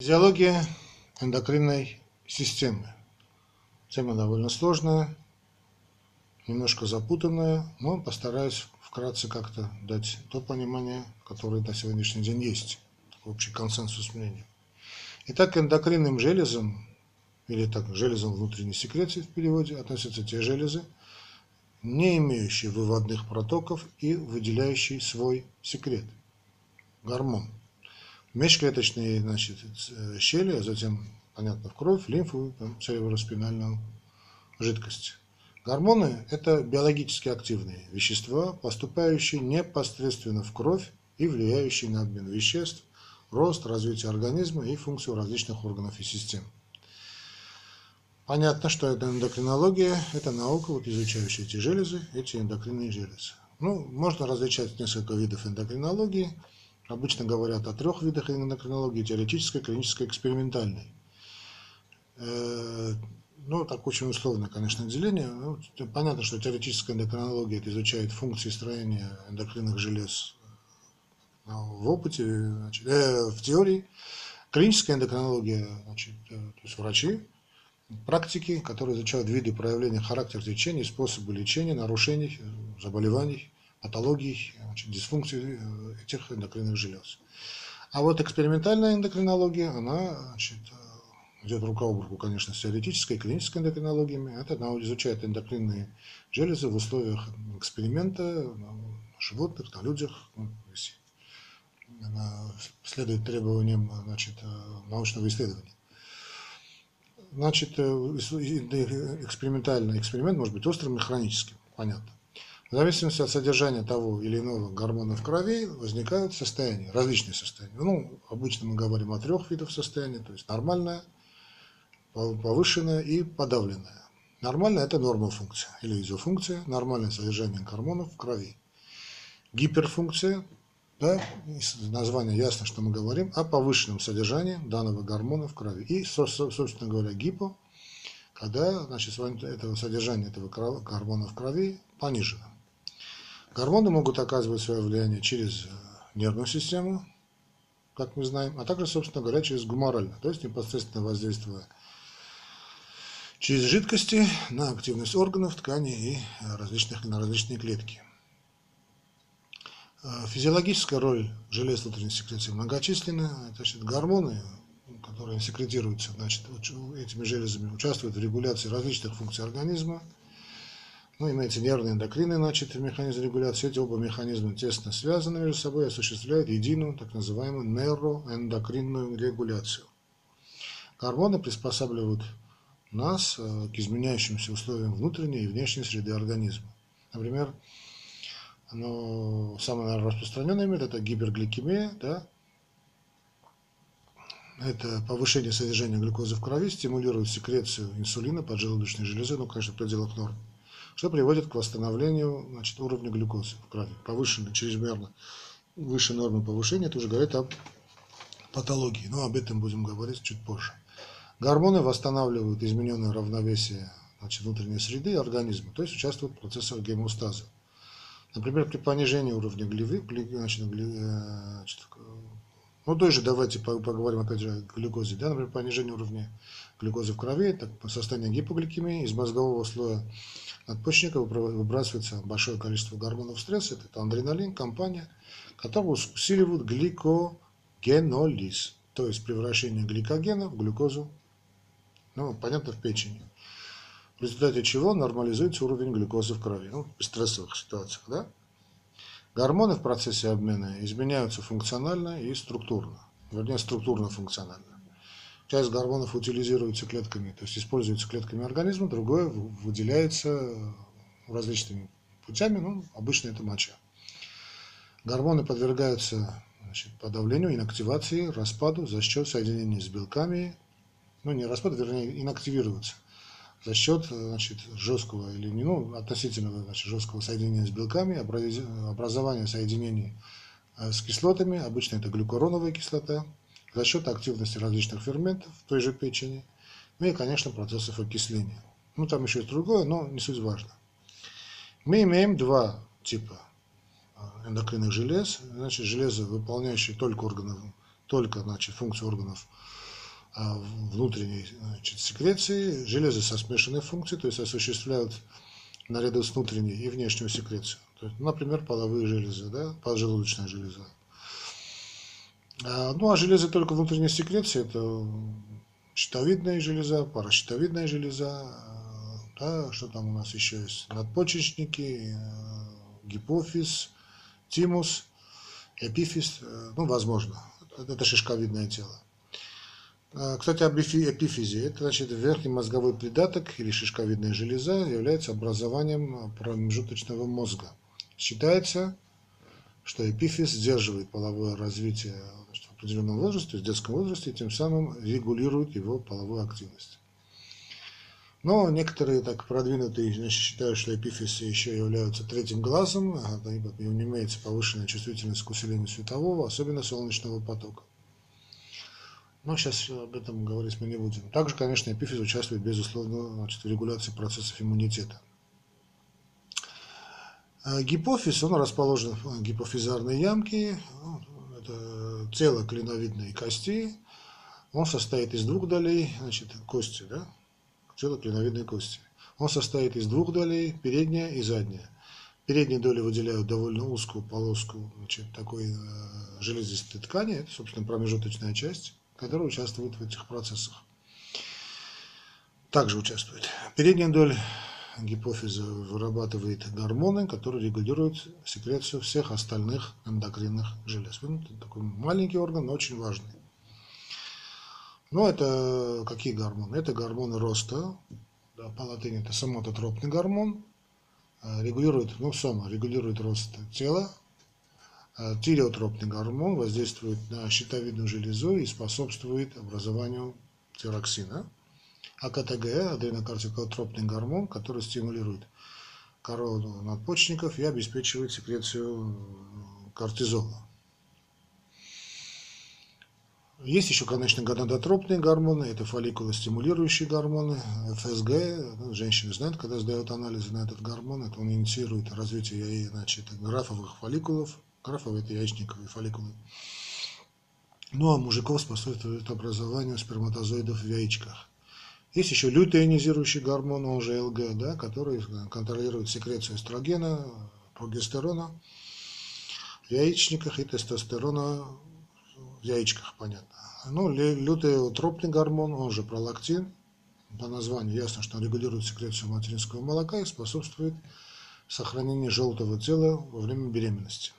Физиология эндокринной системы. Тема довольно сложная, немножко запутанная, но постараюсь вкратце как-то дать то понимание, которое на сегодняшний день есть, общий консенсус мнений. Итак, эндокринным железам, или так, железам внутренней секреции в переводе, относятся те железы, не имеющие выводных протоков и выделяющие свой секрет – гормон – межклеточные значит, э, щели, а затем, понятно, в кровь, лимфу, там, цереброспинальную жидкость. Гормоны – это биологически активные вещества, поступающие непосредственно в кровь и влияющие на обмен веществ, рост, развитие организма и функцию различных органов и систем. Понятно, что это эндокринология, это наука, вот, изучающая эти железы, эти эндокринные железы. Ну, можно различать несколько видов эндокринологии – Обычно говорят о трех видах эндокринологии – теоретической, клинической, экспериментальной. Э, ну, так очень условное, конечно, деление. Ну, понятно, что теоретическая эндокринология это изучает функции строения эндокринных желез э, в опыте, значит, э, в теории. Клиническая эндокринология, значит, э, то есть врачи, практики, которые изучают виды проявления, характер течения, способы лечения, нарушений, заболеваний патологий, значит, дисфункций э, этих эндокринных желез. А вот экспериментальная эндокринология, она значит, э, идет рука об руку, конечно, с теоретической и клинической эндокринологиями. Это она изучает эндокринные железы в условиях эксперимента на животных, на людях, ну, она следует требованиям значит, э, научного исследования. Значит, экспериментальный эксперимент может быть острым и хроническим, понятно. В зависимости от содержания того или иного гормона в крови возникают состояния, различные состояния. Ну, обычно мы говорим о трех видах состояния, то есть нормальное, повышенное и подавленное. Нормальное – это нормофункция или изофункция, нормальное содержание гормонов в крови. Гиперфункция, да, из названия ясно, что мы говорим о повышенном содержании данного гормона в крови. И, собственно говоря, гипо, когда значит, этого содержание этого гормона в крови понижено. Гормоны могут оказывать свое влияние через э, нервную систему, как мы знаем, а также, собственно говоря, через гуморально, то есть непосредственно воздействуя через жидкости на активность органов, тканей и э, различных, на различные клетки. Э, физиологическая роль желез внутренней секреции многочисленна. Значит, гормоны, которые секретируются значит, этими железами, участвуют в регуляции различных функций организма – ну, имеется нервный эндокринный значит, механизм регуляции. Эти оба механизма тесно связаны между собой и осуществляют единую, так называемую нейроэндокринную регуляцию. Гормоны приспосабливают нас э, к изменяющимся условиям внутренней и внешней среды организма. Например, ну, самый наверное, распространенный метод – это гипергликемия, да? это повышение содержания глюкозы в крови, стимулирует секрецию инсулина поджелудочной железы, ну, конечно, в пределах норм что приводит к восстановлению значит, уровня глюкозы в крови. Повышенно, чрезмерно выше нормы повышения, это уже говорит о патологии, но об этом будем говорить чуть позже. Гормоны восстанавливают измененное равновесие значит, внутренней среды организма, то есть участвуют в процессах гемостаза. Например, при понижении уровня глевы, значит, э, значит, ну, той же давайте поговорим опять же о глюкозе. Да? Например, понижение уровня глюкозы в крови, так, состояние гипогликемии из мозгового слоя надпочечника выбрасывается большое количество гормонов стресса, это адреналин, компания, которые усиливают гликогенолиз, то есть превращение гликогена в глюкозу, ну, понятно, в печени. В результате чего нормализуется уровень глюкозы в крови, ну, в стрессовых ситуациях, да? Гормоны в процессе обмена изменяются функционально и структурно, вернее, структурно-функционально. Часть гормонов утилизируется клетками, то есть используется клетками организма, другое выделяется различными путями, ну, обычно это моча. Гормоны подвергаются значит, подавлению, инактивации, распаду за счет соединения с белками, ну, не распаду, вернее, инактивируются за счет значит, жесткого или не, ну, относительного значит, жесткого соединения с белками, образования соединений э, с кислотами, обычно это глюкуроновая кислота, за счет активности различных ферментов в той же печени, ну и, конечно, процессов окисления. Ну, там еще есть другое, но не суть важно. Мы имеем два типа э, эндокринных желез. Значит, железы, выполняющие только органы, только значит, функции органов а, внутренней значит, секреции, железы со смешанной функцией, то есть осуществляют наряду с внутренней и внешнюю секрецию. То есть, например, половые железы, да, поджелудочная железа. А, ну, а железы только внутренней секреции – это щитовидная железа, паращитовидная железа, да, что там у нас еще есть, надпочечники, э, гипофиз, тимус, эпифиз, э, ну, возможно, это шишковидное тело. А, кстати, об эпифизе. Это значит верхний мозговой придаток или шишковидная железа является образованием промежуточного мозга. Считается, что эпифиз сдерживает половое развитие в определенном возрасте, в детском возрасте, и тем самым регулирует его половую активность. Но некоторые так продвинутые значит, считают, что эпифисы еще являются третьим глазом, а и имеется повышенная чувствительность к усилению светового, особенно солнечного потока. Но сейчас об этом говорить мы не будем. Также, конечно, эпифиз участвует, безусловно, значит, в регуляции процессов иммунитета. А гипофиз, он расположен в гипофизарной ямке, ну, это тело клиновидной кости, он состоит из двух долей, значит, кости, да, тело клиновидной кости. Он состоит из двух долей, передняя и задняя. Передние доли выделяют довольно узкую полоску значит, такой э, железистой ткани, это, собственно, промежуточная часть которые участвуют в этих процессах. Также участвует. Передняя доля гипофиза вырабатывает гормоны, которые регулируют секрецию всех остальных эндокринных желез. Это такой маленький орган, но очень важный. Но это какие гормоны? Это гормоны роста. Да, по латыни это сомототропный гормон. Э, регулирует, ну, сома, регулирует рост тела, Э, тиреотропный гормон воздействует на щитовидную железу и способствует образованию тироксина. А КТГ, адренокортикотропный гормон, который стимулирует корону надпочечников и обеспечивает секрецию кортизола. Есть еще, конечно, гонадотропные гормоны, это фолликулостимулирующие гормоны, ФСГ. Ну, женщины знают, когда сдают анализы на этот гормон, это он инициирует развитие значит, графовых фолликулов, Графовые – это яичниковые фолликулы. Ну а мужиков способствует образованию сперматозоидов в яичках. Есть еще лютеинизирующий гормон, он же ЛГ, да, который контролирует секрецию эстрогена, прогестерона в яичниках и тестостерона в яичках, понятно. Ну, лютеотропный гормон, он же пролактин, по названию ясно, что он регулирует секрецию материнского молока и способствует сохранению желтого тела во время беременности.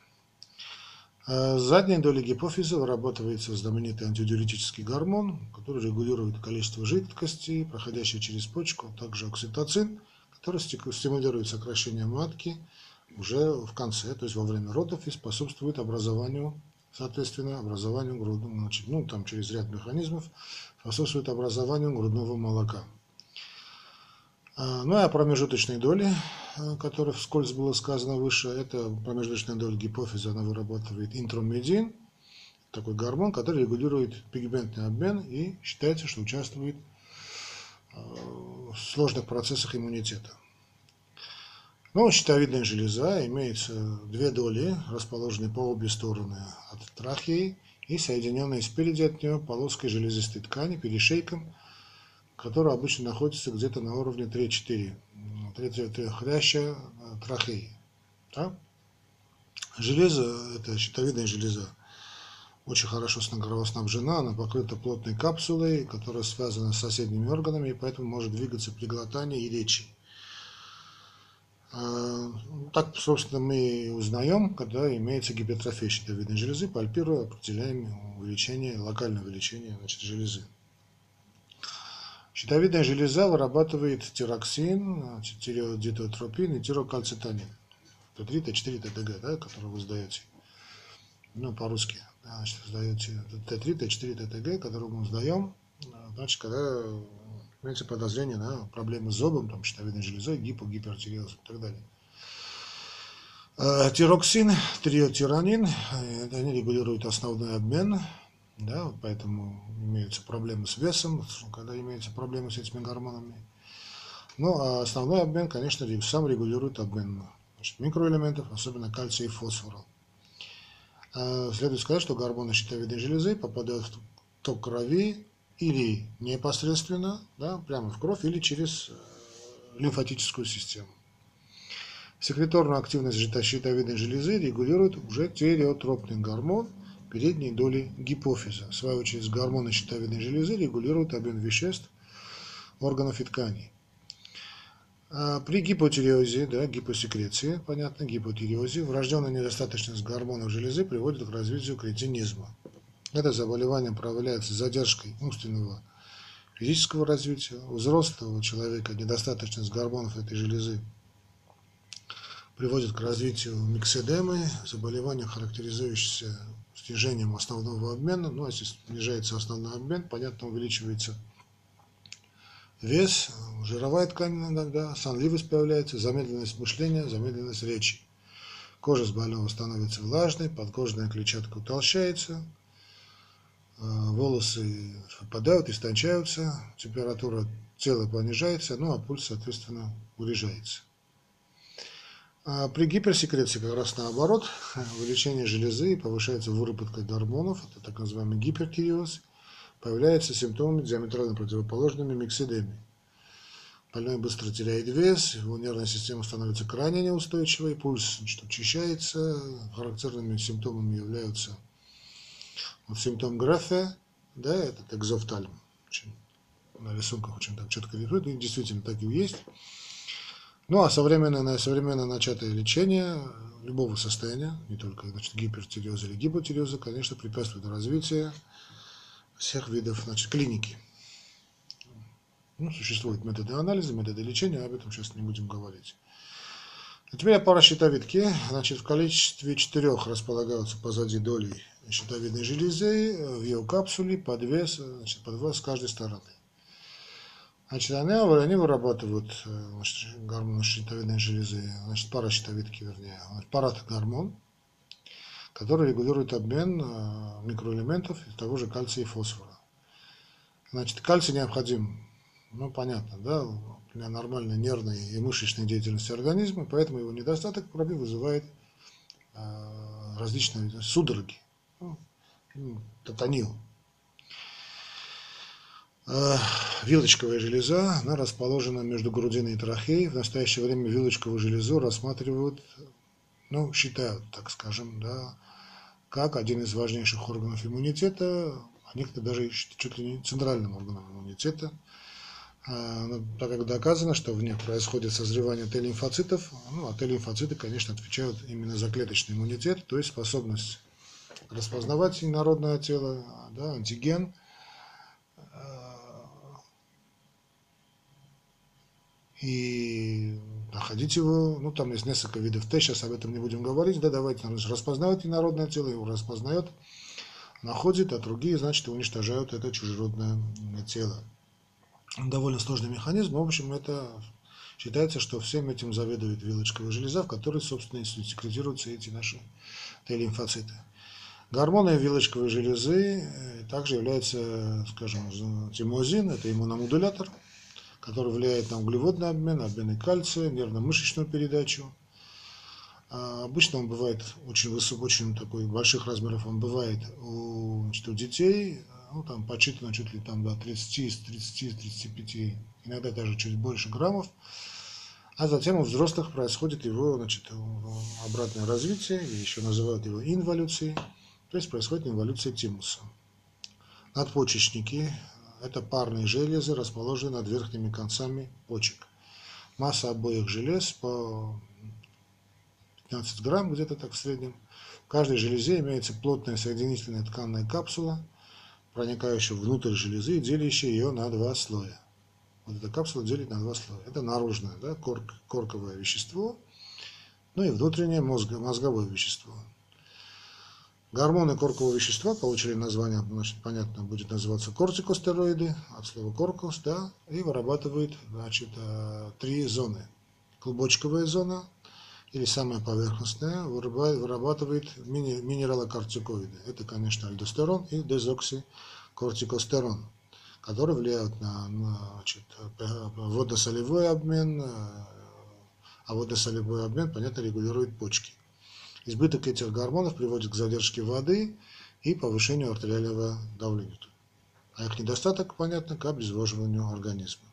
Э, задняя доля гипофиза вырабатывается знаменитый антидиуретический гормон, который регулирует количество жидкости, проходящей через почку, а также окситоцин, который стимулирует сокращение матки уже в конце, то есть во время родов и способствует образованию, соответственно, образованию грудного, ну, там через ряд механизмов, способствует образованию грудного молока. А, ну и о промежуточной доле, о которой вскользь было сказано выше, это промежуточная доля гипофиза, она вырабатывает интромедин, такой гормон, который регулирует пигментный обмен и считается, что участвует а, в сложных процессах иммунитета. Ну, щитовидная железа имеется две доли, расположенные по обе стороны от трахеи и соединенные спереди от нее полоской железистой ткани, перешейком, которая обычно находится где-то на уровне 3-4, хряща э, трахеи. Да? Железо, это щитовидная железа, очень хорошо кровоснабжена, она покрыта плотной капсулой, которая связана с соседними органами, и поэтому может двигаться при глотании и речи. А, так, собственно, мы узнаем, когда имеется гипертрофия щитовидной железы, пальпируя, определяем увеличение, локальное увеличение значит, железы. Щитовидная железа вырабатывает тироксин, тиреодитотропин и тирокальцитонин. Т3, Т4, ТТГ, да, которые вы сдаете. Ну, по-русски. Значит, сдаете Т3, Т4, ТТГ, которые мы сдаем, значит, когда имеется подозрение на проблемы с зобом, там, щитовидной железой, гипо, гипертиреоз и так далее. Э, тироксин, трийодтиронин, э, они регулируют основной обмен да, вот поэтому имеются проблемы с весом, когда имеются проблемы с этими гормонами. Ну, а основной обмен, конечно, сам регулирует обмен значит, микроэлементов, особенно кальция и фосфора. А, следует сказать, что гормоны щитовидной железы попадают в ток крови или непосредственно, да, прямо в кровь, или через э, лимфатическую систему. Секреторную активность щитовидной железы регулирует уже тиреотропный гормон передней доли гипофиза. В свою очередь, гормоны щитовидной железы регулируют обмен веществ органов и тканей. А при гипотиреозе, да, гипосекреции, понятно, гипотиреозе, врожденная недостаточность гормонов железы приводит к развитию кретинизма. Это заболевание проявляется задержкой умственного физического развития. У взрослого человека недостаточность гормонов этой железы приводит к развитию микседемы, заболевания, характеризующиеся снижением основного обмена. Ну, а если снижается основной обмен, понятно, увеличивается вес, жировая ткань иногда, сонливость появляется, замедленность мышления, замедленность речи. Кожа с больного становится влажной, подкожная клетчатка утолщается, э, волосы выпадают, истончаются, температура тела понижается, ну а пульс, соответственно, урежается. А при гиперсекреции как раз наоборот, увеличение железы и повышается выработка гормонов, это так называемый гипертиреоз – появляются симптомами диаметрально противоположными миксидемии. Больной быстро теряет вес, его нервная система становится крайне неустойчивой, пульс значит, учащается, характерными симптомами являются вот симптом Графе, да, этот экзофтальм, очень, на рисунках очень так четко рисует, и действительно так и есть. Ну а современное, современное начатое лечение любого состояния, не только значит, гипертиреоза или гипотиреоза, конечно, препятствует развитию всех видов значит, клиники. Ну, существуют методы анализа, методы лечения, об этом сейчас не будем говорить. А теперь пара щитовидки. Значит, в количестве четырех располагаются позади доли щитовидной железы в ее капсуле по две, значит, по два с каждой стороны. Значит, они, они вырабатывают значит, гормоны щитовидной железы, значит, пара щитовидки, вернее, парат гормон, который регулирует обмен э, микроэлементов из того же кальция и фосфора. Значит, кальций необходим, ну, понятно, да, для нормальной нервной и мышечной деятельности организма, поэтому его недостаток крови вызывает э, различные судороги, ну, татонил. Вилочковая железа, она расположена между грудиной и трахеей. В настоящее время вилочковую железу рассматривают, ну, считают, так скажем, да, как один из важнейших органов иммунитета, а некоторые даже чуть ли не центральным органом иммунитета, а, ну, так как доказано, что в них происходит созревание Т-лимфоцитов, ну, а Т-лимфоциты, конечно, отвечают именно за клеточный иммунитет, то есть способность распознавать инородное тело, да, антиген, и находить его, ну там есть несколько видов Т, сейчас об этом не будем говорить, да, давайте, распознавать инородное тело, его распознает, находит, а другие, значит, уничтожают это чужеродное тело. Довольно сложный механизм, в общем, это считается, что всем этим заведует вилочковая железа, в которой, собственно, и секретируются эти наши Т-лимфоциты. Гормоны вилочковой железы э, также являются, скажем, тимозин, это иммуномодулятор – который влияет на углеводный обмен, обмен кальция, нервно-мышечную передачу. А обычно он бывает очень высок, очень такой больших размеров он бывает у, значит, у детей, ну, там почитано чуть ли там до 30, 30, 35, иногда даже чуть больше граммов. А затем у взрослых происходит его значит, обратное развитие, еще называют его инволюцией, то есть происходит инволюция тимуса. Надпочечники это парные железы, расположенные над верхними концами почек. Масса обоих желез по 15 грамм, где-то так в среднем. В каждой железе имеется плотная соединительная тканная капсула, проникающая внутрь железы и делящая ее на два слоя. Вот эта капсула делит на два слоя. Это наружное, да, корк, корковое вещество, ну и внутреннее мозго, мозговое вещество. Гормоны коркового вещества получили название, значит, понятно, будет называться кортикостероиды, от слова коркус, да, и вырабатывают, значит, э, три зоны. Клубочковая зона, или самая поверхностная, вырабатывает мини, минералокортикоиды. Это, конечно, альдостерон и дезоксикортикостерон, которые влияют на, на значит, водно-солевой обмен, а водно-солевой обмен, понятно, регулирует почки. Избыток этих гормонов приводит к задержке воды и повышению артериального давления. А их недостаток, понятно, к обезвоживанию организма.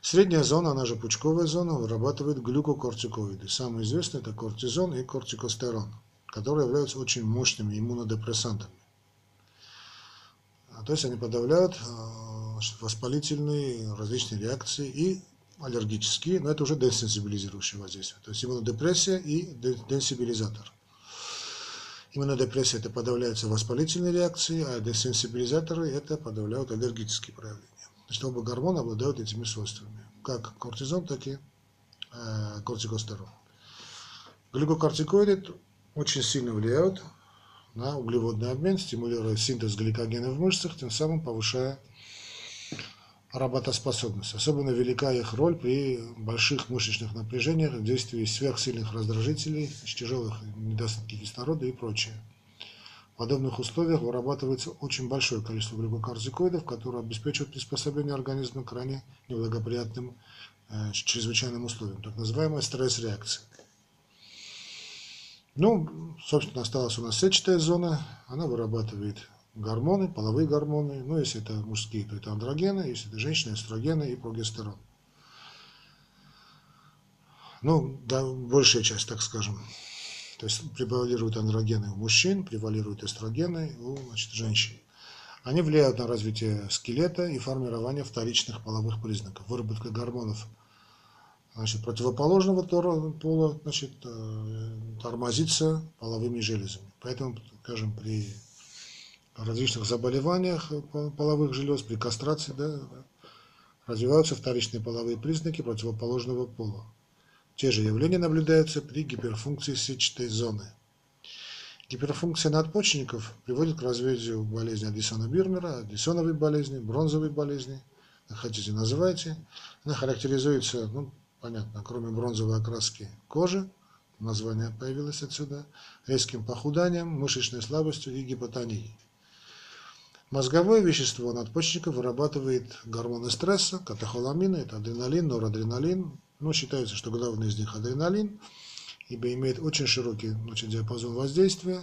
Средняя зона, она же пучковая зона, вырабатывает глюкокортикоиды. Самый известный это кортизон и кортикостерон, которые являются очень мощными иммунодепрессантами. А, то есть они подавляют значит, воспалительные различные реакции и аллергические, но это уже десенсибилизирующее воздействие. То есть иммунодепрессия и денсибилизатор. Иммунодепрессия – это подавляются воспалительные реакции, а десенсибилизаторы – это подавляют аллергические проявления. Значит, оба гормона обладают этими свойствами, как кортизон, так и э, кортикостерон. Глюкокортикоиды очень сильно влияют на углеводный обмен, стимулируя синтез гликогена в мышцах, тем самым повышая работоспособность. Особенно велика их роль при больших мышечных напряжениях, действии сверхсильных раздражителей, тяжелых недостатки кислорода и прочее. В подобных условиях вырабатывается очень большое количество глюкокортикоидов, которые обеспечивают приспособление организма к крайне неблагоприятным э, чрезвычайным условиям, так называемая стресс-реакция. Ну, собственно, осталась у нас сетчатая зона, она вырабатывает гормоны, половые гормоны. Ну, если это мужские, то это андрогены, если это женщины, эстрогены и прогестерон. Ну, да, большая часть, так скажем. То есть превалируют андрогены у мужчин, превалируют эстрогены у значит, женщин. Они влияют на развитие скелета и формирование вторичных половых признаков. Выработка гормонов значит, противоположного пола значит, э, тормозится половыми железами. Поэтому, скажем, при различных заболеваниях половых желез, при кастрации, да, развиваются вторичные половые признаки противоположного пола. Те же явления наблюдаются при гиперфункции сетчатой зоны. Гиперфункция надпочечников приводит к развитию болезни Аддисона Бирмера, Аддисоновой болезни, бронзовой болезни, как хотите называйте. Она характеризуется, ну, понятно, кроме бронзовой окраски кожи, название появилось отсюда, резким похуданием, мышечной слабостью и гипотонией. Мозговое вещество надпочечника вырабатывает гормоны стресса, катехоламины, это адреналин, норадреналин. Но считается, что главный из них адреналин, ибо имеет очень широкий значит, диапазон воздействия.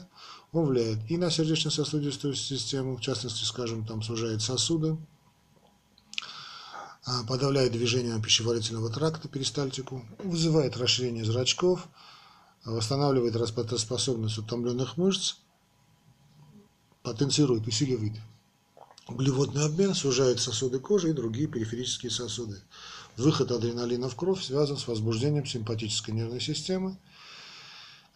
Он влияет и на сердечно-сосудистую систему, в частности, скажем, там сужает сосуды, а, подавляет движение пищеварительного тракта, перистальтику, вызывает расширение зрачков, восстанавливает работоспособность утомленных мышц, потенцирует, усиливает углеводный обмен, сужает сосуды кожи и другие периферические сосуды. Выход адреналина в кровь связан с возбуждением симпатической нервной системы.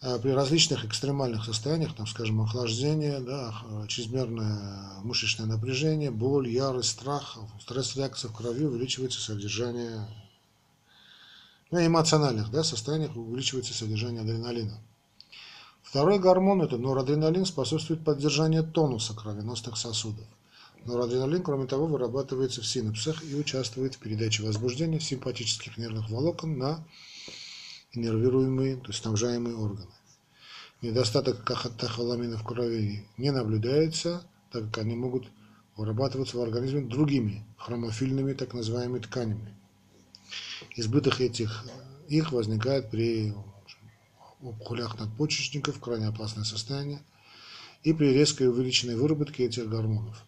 А при различных экстремальных состояниях, там, скажем, охлаждение, да, чрезмерное мышечное напряжение, боль, ярость, страх, стресс-реакция в крови увеличивается содержание ну, эмоциональных да, состояниях увеличивается содержание адреналина. Второй гормон, это норадреналин, способствует поддержанию тонуса кровеносных сосудов. Норадреналин, кроме того, вырабатывается в синапсах и участвует в передаче возбуждения симпатических нервных волокон на иннервируемые, то есть снабжаемые органы. Недостаток кахатахоламина в крови не наблюдается, так как они могут вырабатываться в организме другими хромофильными так называемыми тканями. Избыток этих их возникает при опухолях надпочечников, крайне опасное состояние, и при резкой увеличенной выработке этих гормонов.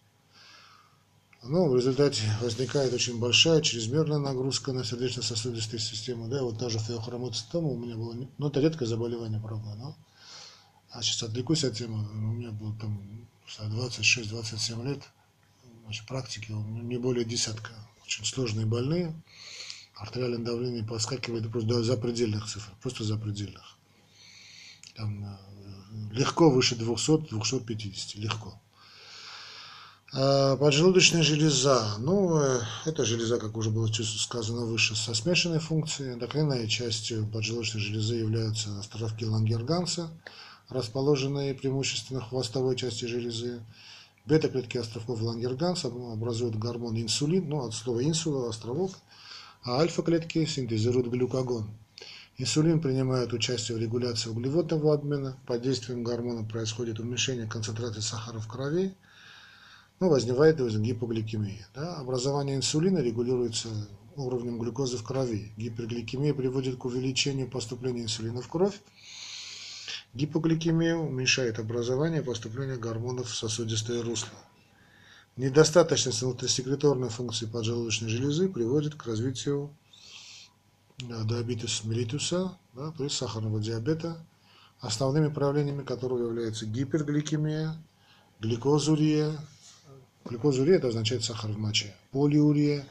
Но в результате возникает очень большая чрезмерная нагрузка на сердечно-сосудистую систему. Да, вот даже феохромоцитома у меня было, ну это редкое заболевание, правда, но а сейчас отвлекусь от темы, у меня было там 26-27 лет, значит, практики не более десятка, очень сложные больные, артериальное давление подскакивает просто до запредельных цифр, просто запредельных. Там э, легко выше 200-250, легко. А, поджелудочная железа. Ну, э, эта железа, как уже было сказано выше, со смешанной функцией. Эндокринной частью поджелудочной железы являются островки Лангерганса, расположенные преимущественно в хвостовой части железы. Бета-клетки островков Лангерганса образуют гормон инсулин, ну, от слова инсула, островок, а альфа-клетки синтезируют глюкагон. Инсулин принимает участие в регуляции углеводного обмена. Под действием гормона происходит уменьшение концентрации сахара в крови, ну, возникает гипогликемия. Да? Образование инсулина регулируется уровнем глюкозы в крови. Гипергликемия приводит к увеличению поступления инсулина в кровь. Гипогликемия уменьшает образование и поступление гормонов в сосудистое русло. Недостаточность внутрисекреторной функции поджелудочной железы приводит к развитию диабетис меллитуса, да, то есть сахарного диабета, основными проявлениями которого являются гипергликемия, гликозурия, гликозурия это означает сахар в моче, полиурия,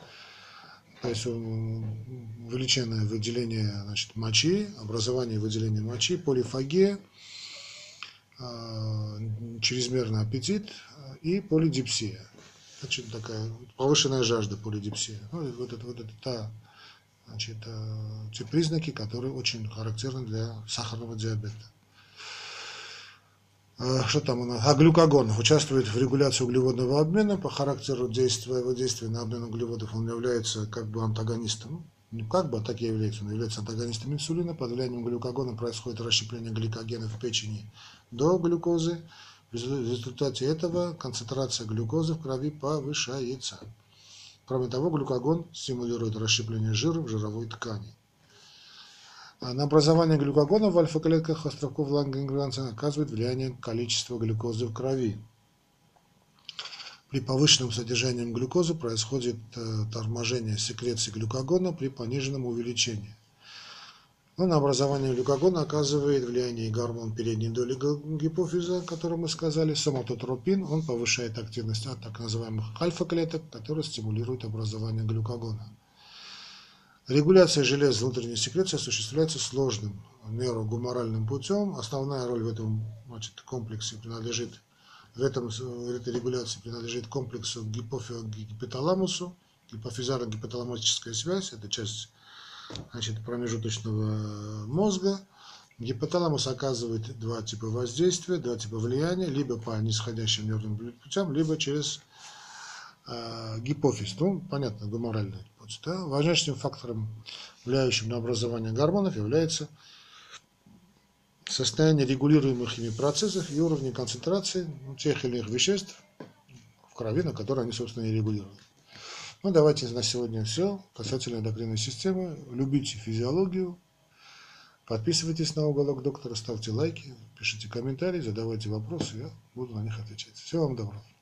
то есть увеличенное выделение значит, мочи, образование выделения мочи, полифагия, а, чрезмерный аппетит и полидипсия. Значит, такая повышенная жажда полидипсия. Ну, вот это, вот это та Значит, э, те признаки, которые очень характерны для сахарного диабета. Э, что там у нас? А глюкагон участвует в регуляции углеводного обмена. По характеру действия, его действия на обмен углеводов он является как бы антагонистом. Ну, как бы, а так и является. Он является антагонистом инсулина. Под влиянием глюкагона происходит расщепление гликогена в печени до глюкозы. В результате этого концентрация глюкозы в крови повышается. Кроме того, глюкагон стимулирует расщепление жира в жировой ткани. На образование глюкагона в альфа-клетках островков Лангенгранца оказывает влияние количества глюкозы в крови. При повышенном содержании глюкозы происходит э, торможение секреции глюкагона при пониженном увеличении. Но на образование глюкагона оказывает влияние гормон передней доли гипофиза, о котором мы сказали, соматотропин. Он повышает активность от так называемых альфа-клеток, которые стимулируют образование глюкагона. Регуляция желез внутренней секреции осуществляется сложным нейрогуморальным путем. Основная роль в этом значит, комплексе принадлежит в, этом, в этой регуляции принадлежит комплексу гипофиза-гипоталамусу, гипофизаро-гипоталаматическая связь, это часть значит, промежуточного мозга. Гипоталамус оказывает два типа воздействия, два типа влияния, либо по нисходящим нервным путям, либо через э, гипофиз. Ну, понятно, гуморальный путь. Да? Важнейшим фактором, влияющим на образование гормонов, является состояние регулируемых ими процессов и уровни концентрации ну, тех или иных веществ в крови, на которые они, собственно, и регулируют. Ну, давайте на сегодня все касательно эндокринной системы. Любите физиологию. Подписывайтесь на уголок доктора, ставьте лайки, пишите комментарии, задавайте вопросы, я буду на них отвечать. Всего вам доброго.